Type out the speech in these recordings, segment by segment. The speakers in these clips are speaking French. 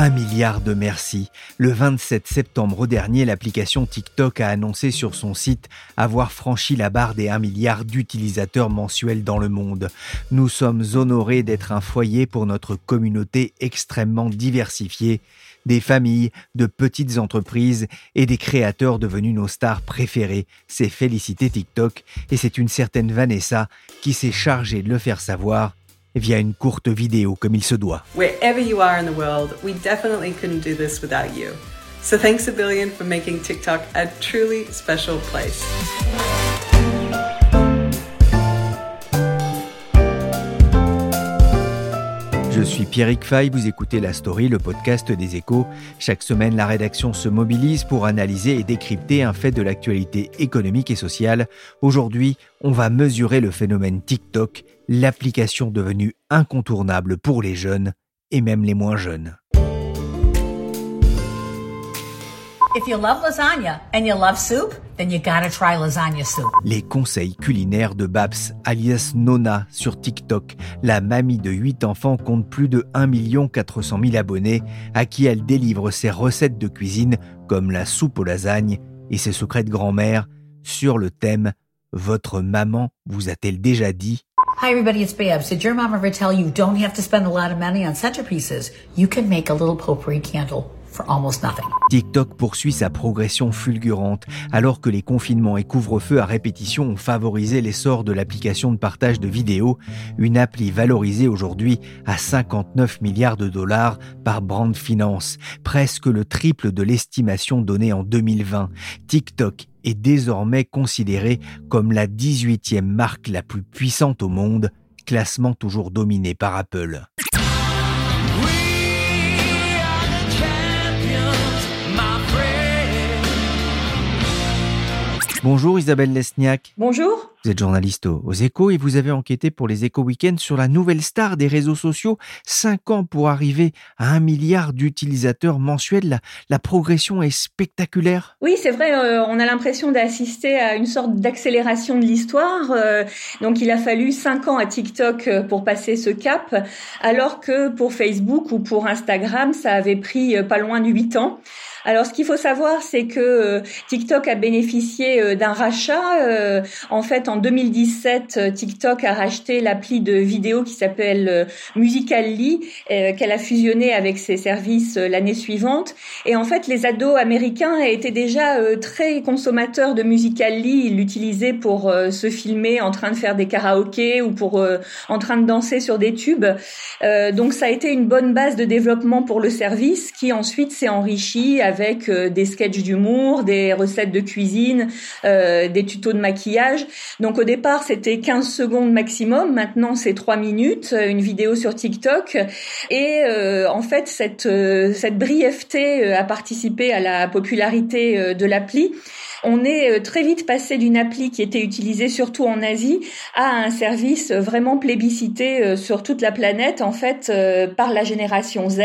Un milliard de merci. Le 27 septembre dernier, l'application TikTok a annoncé sur son site avoir franchi la barre des 1 milliard d'utilisateurs mensuels dans le monde. Nous sommes honorés d'être un foyer pour notre communauté extrêmement diversifiée, des familles, de petites entreprises et des créateurs devenus nos stars préférées. C'est félicité TikTok et c'est une certaine Vanessa qui s'est chargée de le faire savoir via une courte vidéo comme il se doit. Wherever you are in the world, we definitely couldn't do this without you. So thanks a billion for making TikTok a truly special place. Je suis Pierrick Fay, vous écoutez La Story, le podcast des échos. Chaque semaine, la rédaction se mobilise pour analyser et décrypter un fait de l'actualité économique et sociale. Aujourd'hui, on va mesurer le phénomène TikTok, l'application devenue incontournable pour les jeunes et même les moins jeunes. Les conseils culinaires de Babs, alias Nona, sur TikTok. La mamie de 8 enfants compte plus de 1 400 000 abonnés à qui elle délivre ses recettes de cuisine comme la soupe aux lasagnes et ses secrets de grand-mère sur le thème Votre maman vous a-t-elle déjà dit? Hi everybody, it's Babs. Did your mom ever tell you don't have to spend a lot of money on centerpieces? You can make a little potpourri candle TikTok poursuit sa progression fulgurante alors que les confinements et couvre-feu à répétition ont favorisé l'essor de l'application de partage de vidéos, une appli valorisée aujourd'hui à 59 milliards de dollars par Brand Finance, presque le triple de l'estimation donnée en 2020. TikTok est désormais considéré comme la 18e marque la plus puissante au monde, classement toujours dominé par Apple. Bonjour Isabelle Lesniak. Bonjour. Vous êtes journaliste aux, échos et vous avez enquêté pour les échos week sur la nouvelle star des réseaux sociaux. Cinq ans pour arriver à un milliard d'utilisateurs mensuels. La, progression est spectaculaire. Oui, c'est vrai. Euh, on a l'impression d'assister à une sorte d'accélération de l'histoire. Euh, donc, il a fallu cinq ans à TikTok euh, pour passer ce cap, alors que pour Facebook ou pour Instagram, ça avait pris pas loin de huit ans. Alors, ce qu'il faut savoir, c'est que TikTok a bénéficié d'un rachat. En fait, en 2017, euh, TikTok a racheté l'appli de vidéo qui s'appelle euh, Musical.ly, euh, qu'elle a fusionné avec ses services l'année suivante. Et en fait, les ados américains étaient déjà très consommateurs de Musical.ly. Ils l'utilisaient pour se filmer en train de faire des karaokés ou pour en train de danser sur des tubes. donc, ça a été une bonne base de développement pour le service qui ensuite s'est enrichi avec des sketchs d'humour, des recettes de cuisine, des tutos de maquillage. Donc au départ, c'était 15 secondes maximum. Maintenant, c'est 3 minutes, euh, une vidéo sur TikTok. Et euh, en fait, cette, euh, cette brièveté a participé à la popularité de l'appli. On est euh, très vite passé d'une appli qui était utilisée surtout en Asie à un service vraiment plébiscité euh, sur toute la planète, en fait, euh, par la génération Z.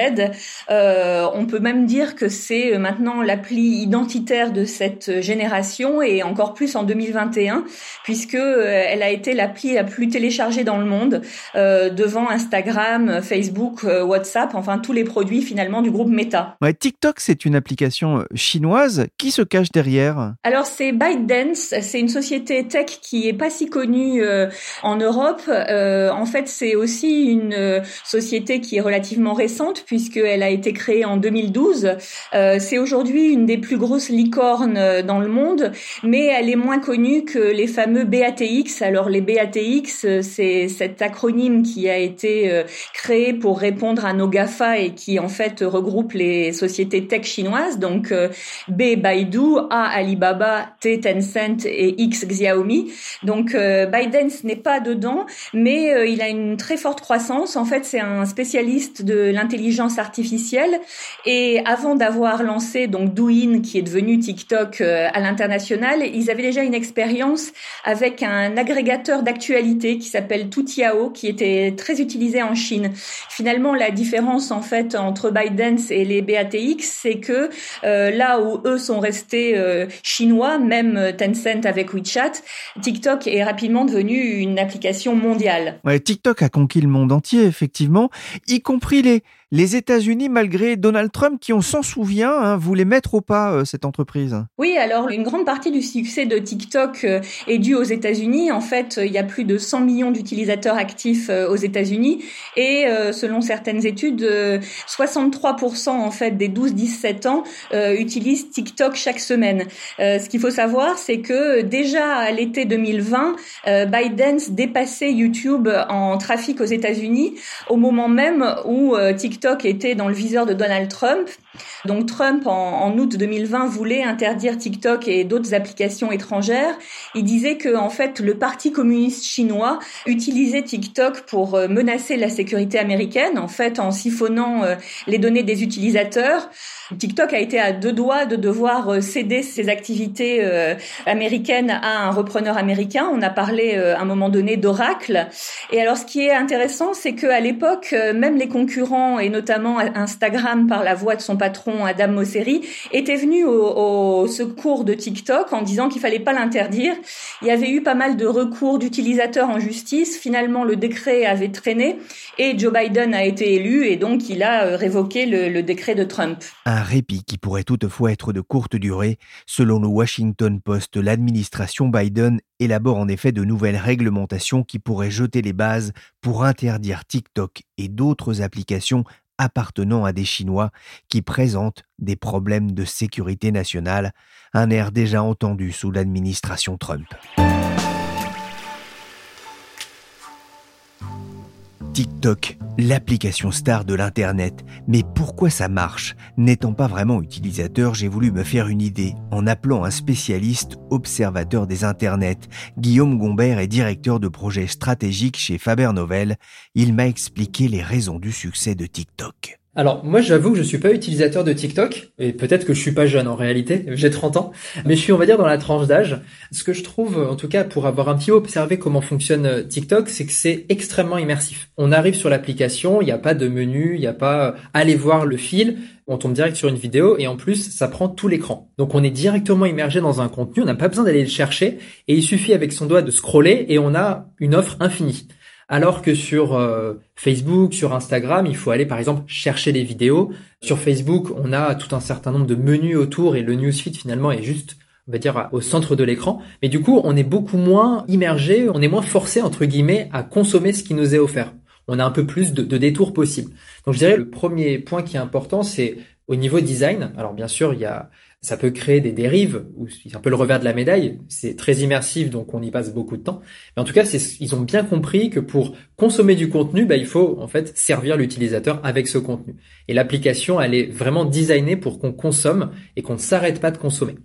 on peut même dire que c'est maintenant l'appli identitaire de cette génération et encore plus en 2021, puisque elle a été l'appli la plus téléchargée dans le monde, devant Instagram, Facebook, WhatsApp, enfin tous les produits finalement du groupe Meta. TikTok, c'est une application chinoise. Qui se cache derrière alors c'est ByteDance, c'est une société tech qui est pas si connue euh, en Europe. Euh, en fait, c'est aussi une euh, société qui est relativement récente puisqu'elle a été créée en 2012. c'est c'est aujourd'hui une des plus grosses licornes dans le monde, mais elle est moins connue que les fameux BATX. Alors les BATX, c'est cet acronyme qui a été créé pour répondre à nos GAFA et qui en fait regroupe les sociétés tech chinoises. Donc B Baidu, A Alibaba, T Tencent et X Xiaomi. Donc Biden n'est pas dedans, mais il a une très forte croissance. En fait, c'est un spécialiste de l'intelligence artificielle et avant d'avoir lancé donc Douyin qui est devenu TikTok euh, à l'international, ils avaient déjà une expérience avec un agrégateur d'actualité qui s'appelle Toutiao qui était très utilisé en Chine. Finalement, la différence en fait entre ByteDance et les BATX, c'est que euh, là où eux sont restés euh, chinois, même Tencent avec WeChat, TikTok est rapidement devenu une application mondiale. Ouais, TikTok a conquis le monde entier, effectivement, y compris les, les États-Unis, malgré Donald Trump, qui on s'en souvient, hein, voulait mettre au pas euh, cette entreprise. Oui, alors une grande partie du succès de TikTok euh, est due aux États-Unis. En fait, il y a plus de 100 millions d'utilisateurs actifs euh, aux États-Unis et selon certaines études, 63% en fait des 12-17 ans utilisent TikTok chaque semaine. ce qu'il faut savoir, c'est que déjà à l'été 2020, Biden dépassait YouTube en trafic aux États-Unis au moment même où TikTok TikTok était dans le viseur de Donald Trump. Donc Trump, en, août 2020, voulait interdire TikTok et d'autres applications étrangères. Il disait que, en fait, le Parti communiste chinois utilisait TikTok pour euh, menacer la sécurité américaine, en fait, en siphonnant euh, les données des utilisateurs. TikTok a été à deux doigts de devoir euh, céder ses activités américaines à un repreneur américain. On a parlé à un moment donné d'Oracle. Et alors, ce qui est intéressant, c'est qu'à l'époque, même les concurrents et notamment Instagram par la voix de son patron Adam Mosseri était venu au, secours de TikTok en disant qu'il fallait pas l'interdire. Il y avait eu pas mal de recours d'utilisateurs en justice. Finalement, le décret avait traîné et Joe Biden a été élu et donc il a euh, révoqué le, le décret de Trump. Un répit qui pourrait toutefois être de courte durée. Selon le Washington Post, l'administration Biden élabore en effet de nouvelles réglementations qui pourraient jeter les bases pour interdire TikTok et d'autres applications appartenant à des Chinois qui présentent des problèmes de sécurité nationale, un air déjà entendu sous l'administration Trump. TikTok, l'application star de l'Internet. Mais pourquoi ça marche? N'étant pas vraiment utilisateur, j'ai voulu me faire une idée en appelant un spécialiste observateur des Internets. Guillaume Gombert est directeur de projet stratégique chez Faber Novel. Il m'a expliqué les raisons du succès de TikTok. Alors moi j'avoue que je suis pas utilisateur de TikTok et peut-être que je suis pas jeune en réalité, j'ai 30 ans, mais je suis on va dire dans la tranche d'âge. Ce que je trouve en tout cas pour avoir un petit peu observé comment fonctionne euh, TikTok, c'est que c'est extrêmement immersif. On arrive sur l'application, il n'y a pas de menu, il n'y a pas euh, aller voir le fil, on tombe direct sur une vidéo et en plus ça prend tout l'écran. Donc on est directement immergé dans un contenu, on n'a pas besoin d'aller le chercher et il suffit avec son doigt de scroller et on a une offre infinie. Alors que sur euh, Facebook, sur Instagram, il faut aller par exemple chercher les vidéos. Sur Facebook, on a tout un certain nombre de menus autour et le newsfeed finalement est juste on va dire au centre de l'écran. Mais du coup, on est beaucoup moins immergé, on est moins forcé entre guillemets à consommer ce qui nous est offert. On a un peu plus de, de détours possibles. Donc je dirais le premier point qui est important, c'est au niveau design. Alors bien sûr, il y a ça peut créer des dérives, ou c'est un peu le revers de la médaille, c'est très immersif, donc on y passe beaucoup de temps. Mais en tout cas, ils ont bien compris que pour consommer du contenu, bah, il faut en fait servir l'utilisateur avec ce contenu. Et l'application, elle est vraiment designée pour qu'on consomme et qu'on ne s'arrête pas de consommer.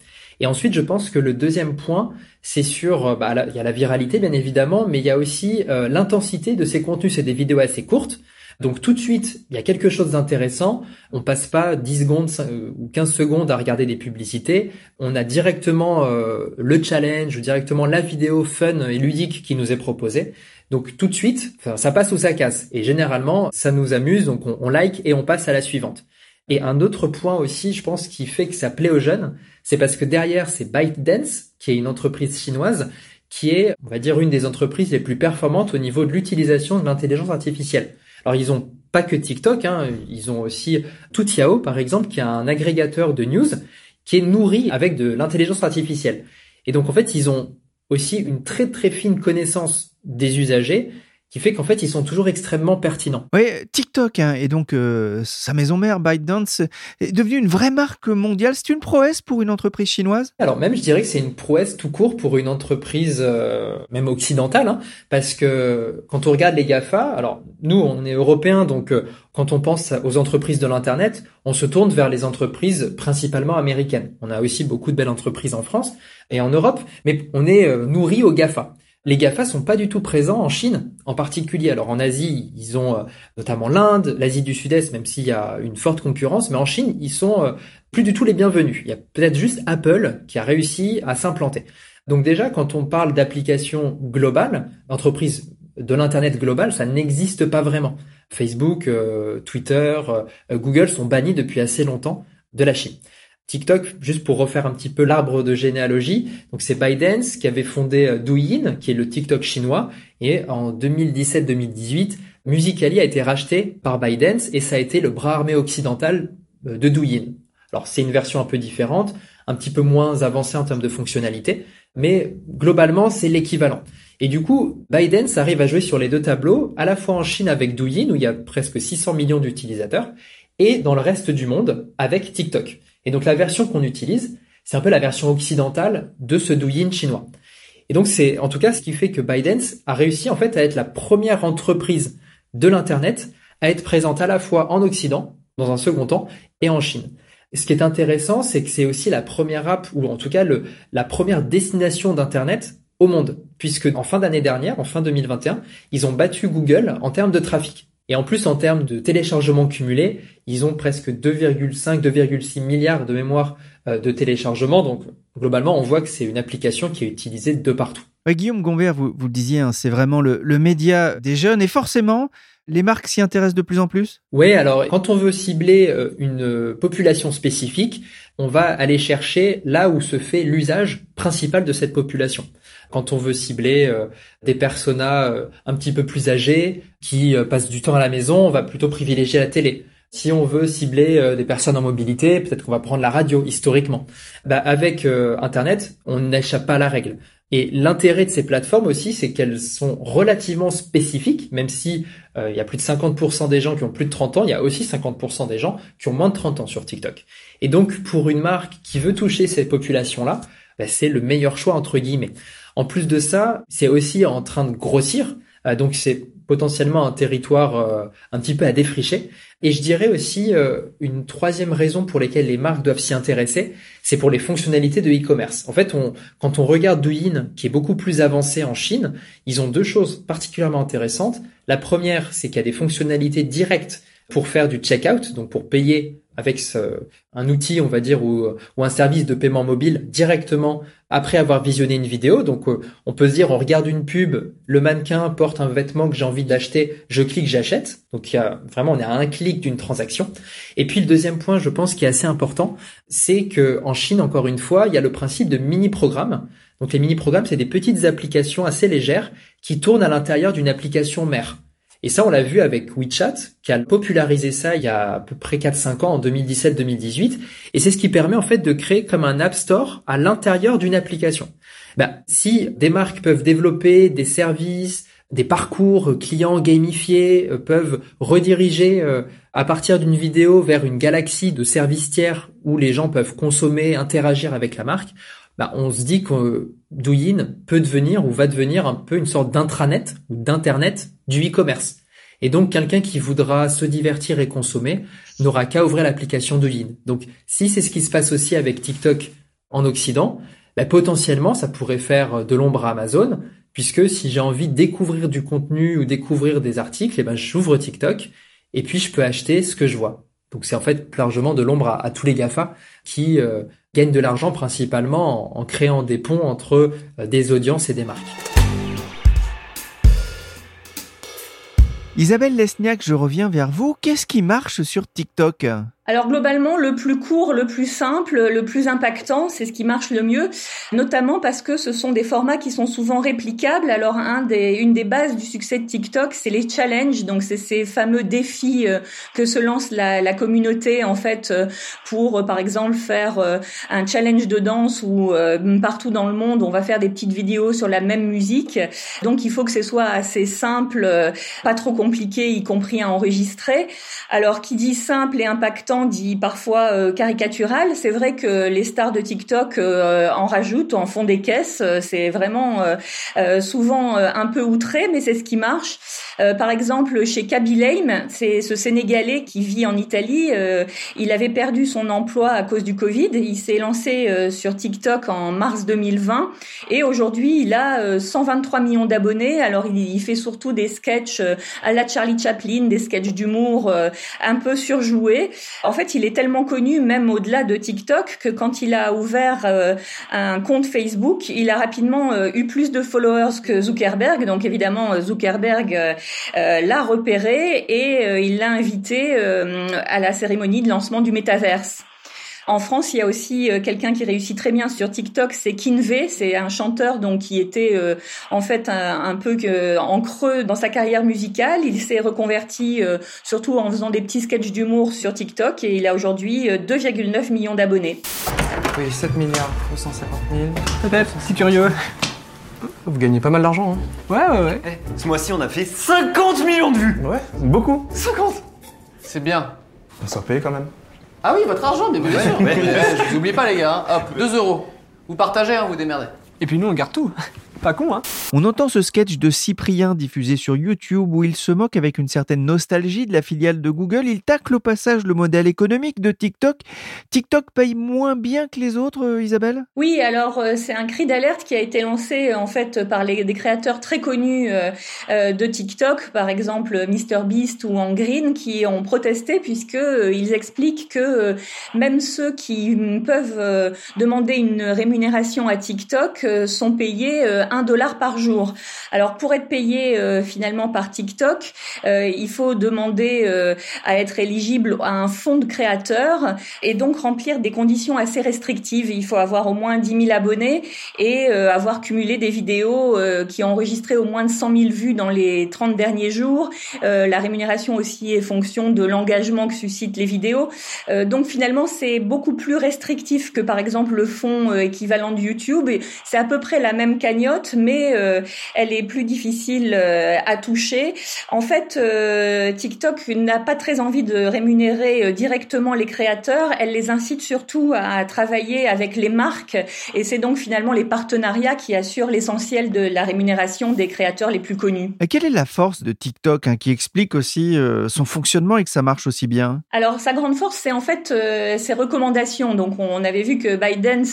Et ensuite, je pense que le deuxième point, c'est sur, bah, il y a la viralité bien évidemment, mais il y a aussi euh, l'intensité de ces contenus. C'est des vidéos assez courtes. Donc tout de suite, il y a quelque chose d'intéressant. On passe pas 10 secondes euh, ou 15 secondes à regarder des publicités. On a directement euh, le challenge ou directement la vidéo fun et ludique qui nous est proposée. Donc tout de suite, ça passe ou ça casse. Et généralement, ça nous amuse, donc on, on like et on passe à la suivante. Et un autre point aussi, je pense, qui fait que ça plaît aux jeunes, c'est parce que derrière, c'est ByteDance, qui est une entreprise chinoise, qui est, on va dire, une des entreprises les plus performantes au niveau de l'utilisation de l'intelligence artificielle. Alors ils ont pas que TikTok, hein, ils ont aussi Toutiao par exemple, qui est un agrégateur de news qui est nourri avec de l'intelligence artificielle. Et donc en fait ils ont aussi une très très fine connaissance des usagers qui fait qu'en fait ils sont toujours extrêmement pertinents. Oui, TikTok hein, et donc euh, sa maison mère ByteDance est devenue une vraie marque mondiale. C'est une prouesse pour une entreprise chinoise? Alors même je dirais que c'est une prouesse tout court pour une entreprise euh, même occidentale, hein, parce que quand on regarde les Gafa, alors nous on est européens donc euh, quand on pense aux entreprises de l'internet, on se tourne vers les entreprises principalement américaines. On a aussi beaucoup de belles entreprises en France et en Europe, mais on est nourri aux Gafa les GAFA sont pas du tout présents en Chine en particulier. Alors en Asie, ils ont euh, notamment l'Inde, l'Asie du Sud-Est, même s'il y a une forte concurrence, mais en Chine, ils sont euh, plus du tout les bienvenus. Il y a peut-être juste Apple qui a réussi à s'implanter. Donc déjà, quand on parle d'application globale, d'entreprise de l'internet global, ça n'existe pas vraiment. Facebook, euh, Twitter, Google sont bannis depuis assez longtemps de la Chine. TikTok, juste pour refaire un petit peu l'arbre de généalogie, donc c'est ByteDance qui avait fondé euh, Douyin, qui est le TikTok chinois, et en 2017-2018, Musical.ly a été racheté par ByteDance et ça a été le bras armé occidental euh, de Douyin. Alors c'est une version un peu différente, un petit peu moins avancée en termes de fonctionnalité, mais globalement c'est l'équivalent. Et du coup, ByteDance arrive à jouer sur les deux tableaux, à la fois en Chine avec Douyin, où il y a presque 600 millions d'utilisateurs, et dans le reste du monde avec TikTok. Et donc la version qu'on utilise, c'est un peu la version occidentale de ce Douyin chinois. Et donc c'est en tout cas ce qui fait que ByteDance a réussi en fait à être la première entreprise de l'internet à être présente à la fois en Occident dans un second temps et en Chine. ce qui est intéressant, c'est que c'est aussi la première app ou en tout cas la première destination d'internet au monde, puisque en fin d'année dernière, en fin 2021, ils ont battu Google en termes de trafic. Et en plus, en termes de téléchargement cumulé, ils ont presque 2,5, 2,6 milliards de mémoire euh, de téléchargement. Donc, globalement, on voit que c'est une application qui est utilisée de partout. Guillaume Gombert, vous, vous le disiez, hein, c'est vraiment le, le média des jeunes. Et forcément, les marques s'y intéressent de plus en plus? Oui, alors quand on veut cibler euh, une population spécifique, on va aller chercher là où se fait l'usage principal de cette population. Quand on veut cibler euh, des personas euh, un petit peu plus âgés qui passent du temps à la maison, on va plutôt privilégier la télé. Si on veut cibler des personnes en mobilité, peut-être qu'on va prendre la radio historiquement. Bah, avec Internet, on n'échappe pas à la règle. Et l'intérêt de ces plateformes aussi, c'est qu'elles sont relativement spécifiques, même si euh, il y a plus de 50% des gens qui ont plus de 30 ans, il y a aussi 50% des gens qui ont moins de 30 ans sur TikTok. Et donc, pour une marque qui veut toucher cette population-là, bah, c'est le meilleur choix entre guillemets. En plus de ça, c'est aussi en train de grossir, euh, donc c'est potentiellement un territoire euh, un petit peu à défricher. Et je dirais aussi euh, une troisième raison pour laquelle les marques doivent s'y intéresser, c'est pour les fonctionnalités de e-commerce. En fait, on, quand on regarde Douyin, qui est beaucoup plus avancé en Chine, ils ont deux choses particulièrement intéressantes. La première, c'est qu'il y a des fonctionnalités directes pour faire du checkout, donc pour payer avec un outil, on va dire, ou, ou, un service de paiement mobile directement après avoir visionné une vidéo. Donc, euh, on peut se dire, on regarde une pub, le mannequin porte un vêtement que j'ai envie d'acheter, je clique, j'achète. Donc, il y a vraiment, on est à un clic d'une transaction. Et puis, le deuxième point, je pense, qui est assez important, c'est que en Chine, encore une fois, il y a le principe de mini-programmes. Donc, les mini-programmes, c'est des petites applications assez légères qui tournent à l'intérieur d'une application mère. Et ça, on l'a vu avec WeChat, qui a popularisé ça il y a à peu près 4-5 ans, en 2017-2018. Et c'est ce qui permet en fait de créer comme un App Store à l'intérieur d'une application. Bah, si des marques peuvent développer des services, des parcours clients gamifiés, euh, peuvent rediriger euh, à partir d'une vidéo vers une galaxie de services tiers où les gens peuvent consommer, interagir avec la marque, bah, on se dit que Douyin peut devenir ou va devenir un peu une sorte d'intranet ou d'internet du e-commerce. Et donc quelqu'un qui voudra se divertir et consommer n'aura qu'à ouvrir l'application Douyin. Donc si c'est ce qui se passe aussi avec TikTok en Occident, bah, potentiellement ça pourrait faire de l'ombre à Amazon, puisque si j'ai envie de découvrir du contenu ou découvrir des articles, eh ben j'ouvre TikTok et puis je peux acheter ce que je vois. Donc c'est en fait largement de l'ombre à, tous les GAFA qui euh, gagnent de l'argent principalement en, créant des ponts entre euh, des audiences et des marques. Isabelle Lesniak, je reviens vers vous. Qu'est-ce qui marche sur TikTok? Alors globalement, le plus court, le plus simple, le plus impactant, c'est ce qui marche le mieux, notamment parce que ce sont des formats qui sont souvent réplicables. Alors un des, une des bases du succès de TikTok, c'est les challenges, donc c'est ces fameux défis euh, que se lance la, la communauté en fait euh, pour, euh, par exemple, faire un challenge de danse ou partout dans le monde, on va faire des petites vidéos sur la même musique. Donc il faut que ce soit assez simple, pas trop compliqué, y compris à enregistrer. Alors qui dit simple et impactant dit parfois euh, caricatural. C'est vrai que les stars de TikTok euh, en rajoutent, en font des caisses. C'est vraiment euh, souvent un peu outré, mais c'est ce qui marche. par exemple, chez Kaby Lame, c'est ce Sénégalais qui vit en Italie. il avait perdu son emploi à cause du Covid. Il s'est lancé sur TikTok en mars 2020 et aujourd'hui, il a 123 millions d'abonnés. Alors, il, il, fait surtout des sketchs à la Charlie Chaplin, des sketchs d'humour un peu surjoués. En fait, il est tellement connu, même au-delà de TikTok, que quand il a ouvert euh, un compte Facebook, il a rapidement euh, eu plus de followers que Zuckerberg. Donc évidemment, Zuckerberg euh, l'a repéré et il l'a invité à la cérémonie de lancement du métaverse. En France, il y a aussi euh, quelqu'un qui réussit très bien sur TikTok, c'est Kinvey, c'est un chanteur donc qui était euh, en fait un, peu en creux dans sa carrière musicale. Il s'est reconverti euh, surtout en faisant des petits sketchs d'humour sur TikTok et il a aujourd'hui 2,9 millions d'abonnés. Oui, 7 milliards 250 000. Peut-être, si curieux. Vous gagnez pas mal d'argent, hein Ouais, ouais, ouais. Eh, ce mois-ci, on a fait 50 millions de vues Ouais, beaucoup. 50 C'est bien. On va se repayer quand même. Ah oui, votre argent, mais bien sûr. je vous oublie pas, les gars. Hein. Hop, 2 euros. Vous partagez, hein, vous démerdez. Et puis nous, on garde tout. Pas con, hein On entend ce sketch de Cyprien diffusé sur YouTube où il se moque avec une certaine nostalgie de la filiale de Google. Il tacle au passage le modèle économique de TikTok. TikTok paye moins bien que les autres, euh, Isabelle? Oui, alors euh, c'est un cri d'alerte qui a été lancé en fait par les, des créateurs très connus euh, de TikTok, par exemple MrBeast ou Angreen, qui ont protesté puisque ils expliquent que même ceux qui peuvent demander une rémunération à TikTok sont payés un dollar par jour. Alors pour être payé euh, finalement par TikTok, euh, il faut demander euh, à être éligible à un fonds de créateurs et donc remplir des conditions assez restrictives. Il faut avoir au moins 10 000 abonnés et avoir cumulé des vidéos qui ont enregistré au moins de 100 000 vues dans les 30 derniers jours. la rémunération aussi est fonction de l'engagement que suscitent les vidéos. donc finalement, c'est beaucoup plus restrictif que par exemple le fonds équivalent de YouTube. C'est à peu près la même cagnotte mais euh, elle est plus difficile euh, à toucher. En fait, euh, TikTok n'a pas très envie de rémunérer directement les créateurs. Elle les incite surtout à travailler avec les marques, et c'est donc finalement les partenariats qui assurent l'essentiel de la rémunération des créateurs les plus connus. Et quelle est la force de TikTok hein, qui explique aussi son fonctionnement et que ça marche aussi bien? Alors sa grande force, c'est en fait ses recommandations. Donc on avait vu que Biden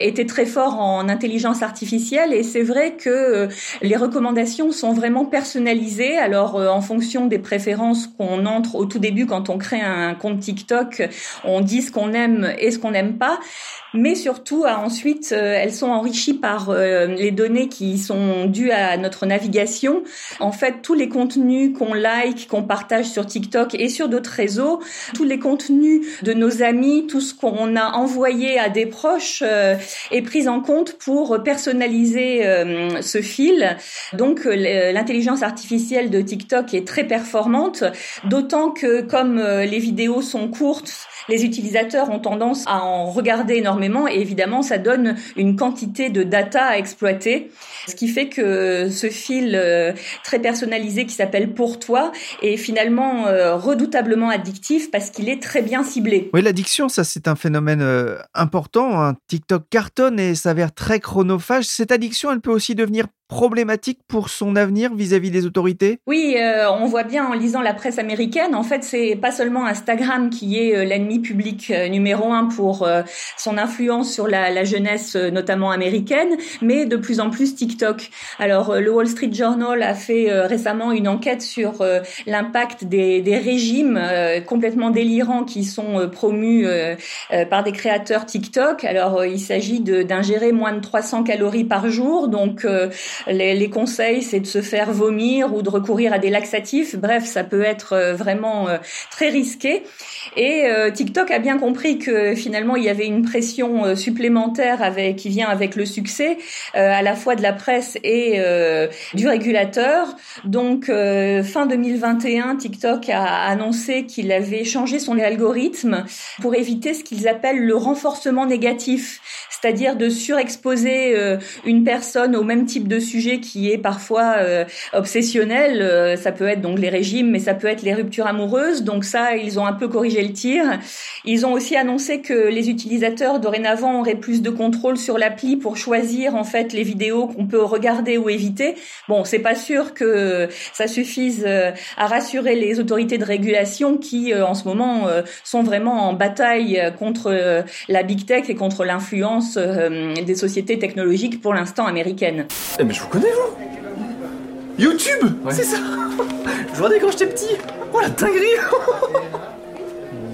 était très fort en intelligence artificielle et c'est vrai que euh, les recommandations sont vraiment personnalisées. Alors, euh, en fonction des préférences qu'on entre au tout début quand on crée un compte TikTok, on dit ce qu'on aime et ce qu'on n'aime pas mais surtout ensuite euh, elles sont enrichies par les données qui sont dues à notre navigation. En fait, tous les contenus qu'on like, qu'on partage sur TikTok et sur d'autres réseaux, tous les contenus de nos amis, tout ce qu'on a envoyé à des proches est pris en compte pour personnaliser euh, ce fil. Donc euh, l'intelligence artificielle de TikTok est très performante, d'autant que comme euh, les vidéos sont courtes, les utilisateurs ont tendance à en regarder énormément et évidemment ça donne une quantité de data à exploiter, ce qui fait que ce fil très personnalisé qui s'appelle Pour toi est finalement redoutablement addictif parce qu'il est très bien ciblé. Oui, l'addiction, ça c'est un phénomène important. Hein. TikTok cartonne et s'avère très chronophage. Cette addiction, elle peut aussi devenir problématique pour son avenir vis-à-vis des autorités? Oui, euh, on voit bien en lisant la presse américaine, en fait, c'est pas seulement Instagram qui est euh, l'ennemi public euh, numéro un pour son influence sur la, la jeunesse, notamment américaine, mais de plus en plus TikTok. Alors, le Wall Street Journal a fait récemment une enquête sur l'impact des, des, régimes complètement délirants qui sont promus par des créateurs TikTok. Alors, il s'agit d'ingérer moins de 300 calories par jour, donc les, les conseils, c'est de se faire vomir ou de recourir à des laxatifs. Bref, ça peut être vraiment très risqué. Et TikTok a bien compris que finalement il y avait une pression supplémentaire avec qui vient avec le succès à la fois de la presse et du régulateur. Donc fin 2021, TikTok a annoncé qu'il avait changé son algorithme pour éviter ce qu'ils appellent le renforcement négatif, c'est-à-dire de surexposer euh, une personne au même type de sujet qui est parfois euh, obsessionnel. Euh, ça peut être donc les régimes, mais ça peut être les ruptures amoureuses. Donc ça, ils ont un peu corrigé le tir. Ils ont aussi annoncé que les utilisateurs dorénavant auraient plus de contrôle sur l'appli pour choisir en fait les vidéos qu'on peut regarder ou éviter. Bon, c'est pas sûr que ça suffise à rassurer les autorités de régulation qui, en ce moment, sont vraiment en bataille contre la big tech et contre l'influence euh, des sociétés technologiques pour l'instant américaines. Eh mais je vous connais vous YouTube C'est ça. Je regardais quand j'étais petit. Oh la dinguerie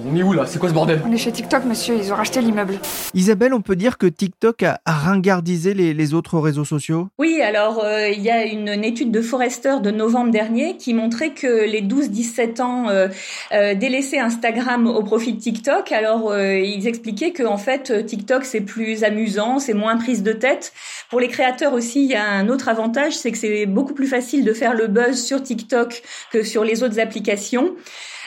On est où là? C'est quoi ce bordel? On est chez TikTok, monsieur, ils ont racheté l'immeuble. Isabelle, on peut dire que TikTok a ringardisé les, autres réseaux sociaux? Oui, alors euh, il y a une, étude de Forrester de novembre dernier qui montrait que les 12-17 ans euh, euh, délaissaient Instagram au profit de TikTok. Alors ils expliquaient que en fait TikTok c'est plus amusant, c'est moins prise de tête. Pour les créateurs aussi, il y a un autre avantage, c'est que c'est beaucoup plus facile de faire le buzz sur TikTok que sur les autres applications.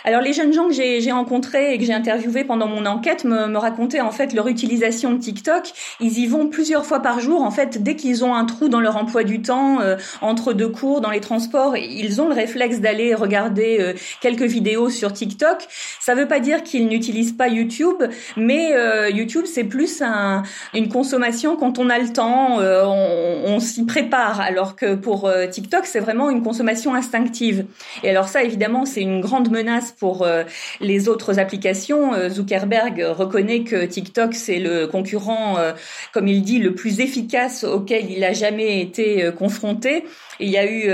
Alors les jeunes gens que j'ai rencontrés et que j'ai interviewés pendant mon enquête me, me, racontaient en fait leur utilisation de TikTok. Ils y vont plusieurs fois par jour. En fait, dès qu'ils ont un trou dans leur emploi du temps, euh, entre deux cours, dans les transports, ils ont le réflexe d'aller regarder euh, quelques vidéos sur TikTok. Ça ne veut pas dire qu'ils n'utilisent pas YouTube, mais euh, YouTube c'est plus un, une consommation quand on a le temps, on, on s'y prépare. Alors que pour TikTok c'est vraiment une consommation instinctive. Et alors ça évidemment c'est une grande menace pour euh, les autres applications. Euh, Zuckerberg reconnaît que TikTok, c'est le concurrent, euh, comme il dit, le plus efficace auquel il a jamais été confronté. Il y a eu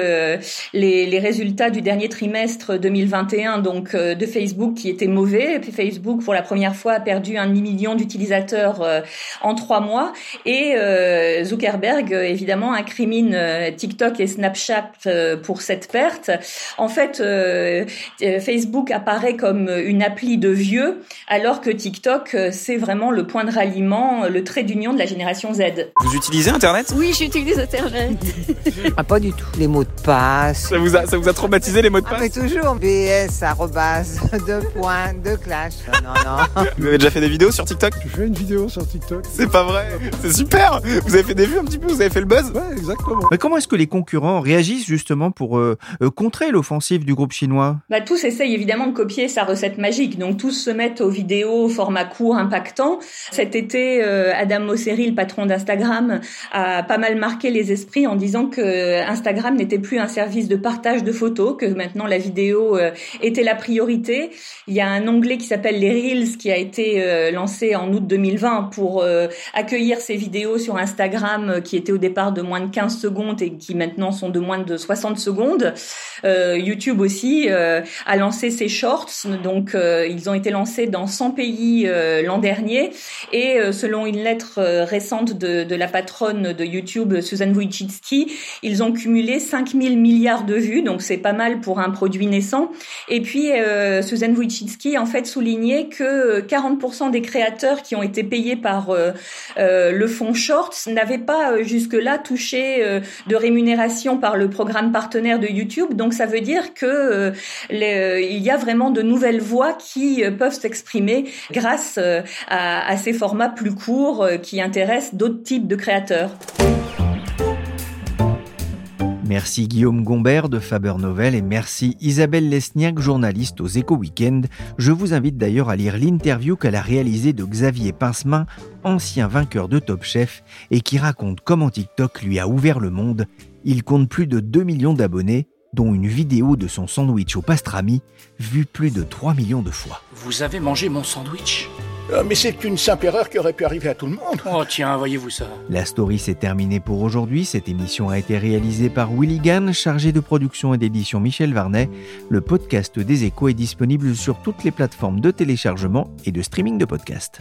les, les, résultats du dernier trimestre 2021 donc de Facebook qui étaient mauvais. Facebook, pour la première fois, a perdu un demi-million d'utilisateurs en trois mois. Et Zuckerberg, évidemment, incrimine TikTok et Snapchat pour cette perte. En fait, Facebook apparaît comme une appli de vieux, alors que TikTok, euh, c'est vraiment le point de ralliement, le trait d'union de la génération Z. Vous utilisez Internet? Oui, j'utilise Internet. ah, pas du tout. Les mots de passe. Ça vous a, ça vous a traumatisé les mots de passe ah, mais toujours. BS, arrobas, deux points, deux clash. Non, non. Vous avez déjà fait des vidéos sur TikTok? Je fais une vidéo sur TikTok. C'est pas vrai. C'est super. Vous avez fait des vues un petit peu, vous avez fait le buzz? Ouais, exactement. Mais comment est-ce que les concurrents réagissent justement pour euh, euh, contrer l'offensive du groupe chinois? Bah tous essayent évidemment de copier sa recette magique. Donc tous se mettent aux vidéos au format court, impactant. Cet été, euh, Adam Mosseri, le patron d'Instagram, a pas mal marqué les esprits en disant que Instagram n'était plus un service de partage de photos, que maintenant la vidéo euh, était la priorité. Il y a un onglet qui s'appelle les Reels qui a été euh, lancé en août 2020 pour accueillir ces vidéos sur Instagram qui étaient au départ de moins de 15 secondes et qui maintenant sont de moins de 60 secondes. YouTube aussi a lancé ses shorts. Donc, euh, ils ont été lancés dans 100 pays euh, l'an dernier. Et euh, selon une lettre récente de, de, la patronne de YouTube, Susan Wojcicki, ils ont cumulé 5000 milliards de vues. Donc, c'est pas mal pour un produit naissant. Et puis, Susan Wojcicki, en fait, soulignait que 40% des créateurs qui ont été payés par le fonds Shorts n'avaient pas jusque-là touché de rémunération par le programme partenaire de YouTube. Donc, ça veut dire que il y a vraiment de nouvelles voix qui euh, peuvent s'exprimer grâce euh, à, ces formats plus courts euh, qui intéressent d'autres types de créateurs. Merci Guillaume Gombert de Faber Novel et merci Isabelle Lesniak, journaliste aux Éco Weekend. Je vous invite d'ailleurs à lire l'interview qu'elle a réalisée de Xavier Pincemin, ancien vainqueur de Top Chef, et qui raconte comment TikTok lui a ouvert le monde. Il compte plus de 2 millions d'abonnés dont une vidéo de son sandwich au pastrami vue plus de 3 millions de fois. Vous avez mangé mon sandwich? Mais c'est une simple erreur qui aurait pu arriver à tout le monde. Oh tiens, voyez-vous ça. La story s'est terminée pour aujourd'hui. Cette émission a été réalisée par Willy Gann, chargé de production et d'édition Michel Varnet. Le podcast des échos est disponible sur toutes les plateformes de téléchargement et de streaming de podcasts.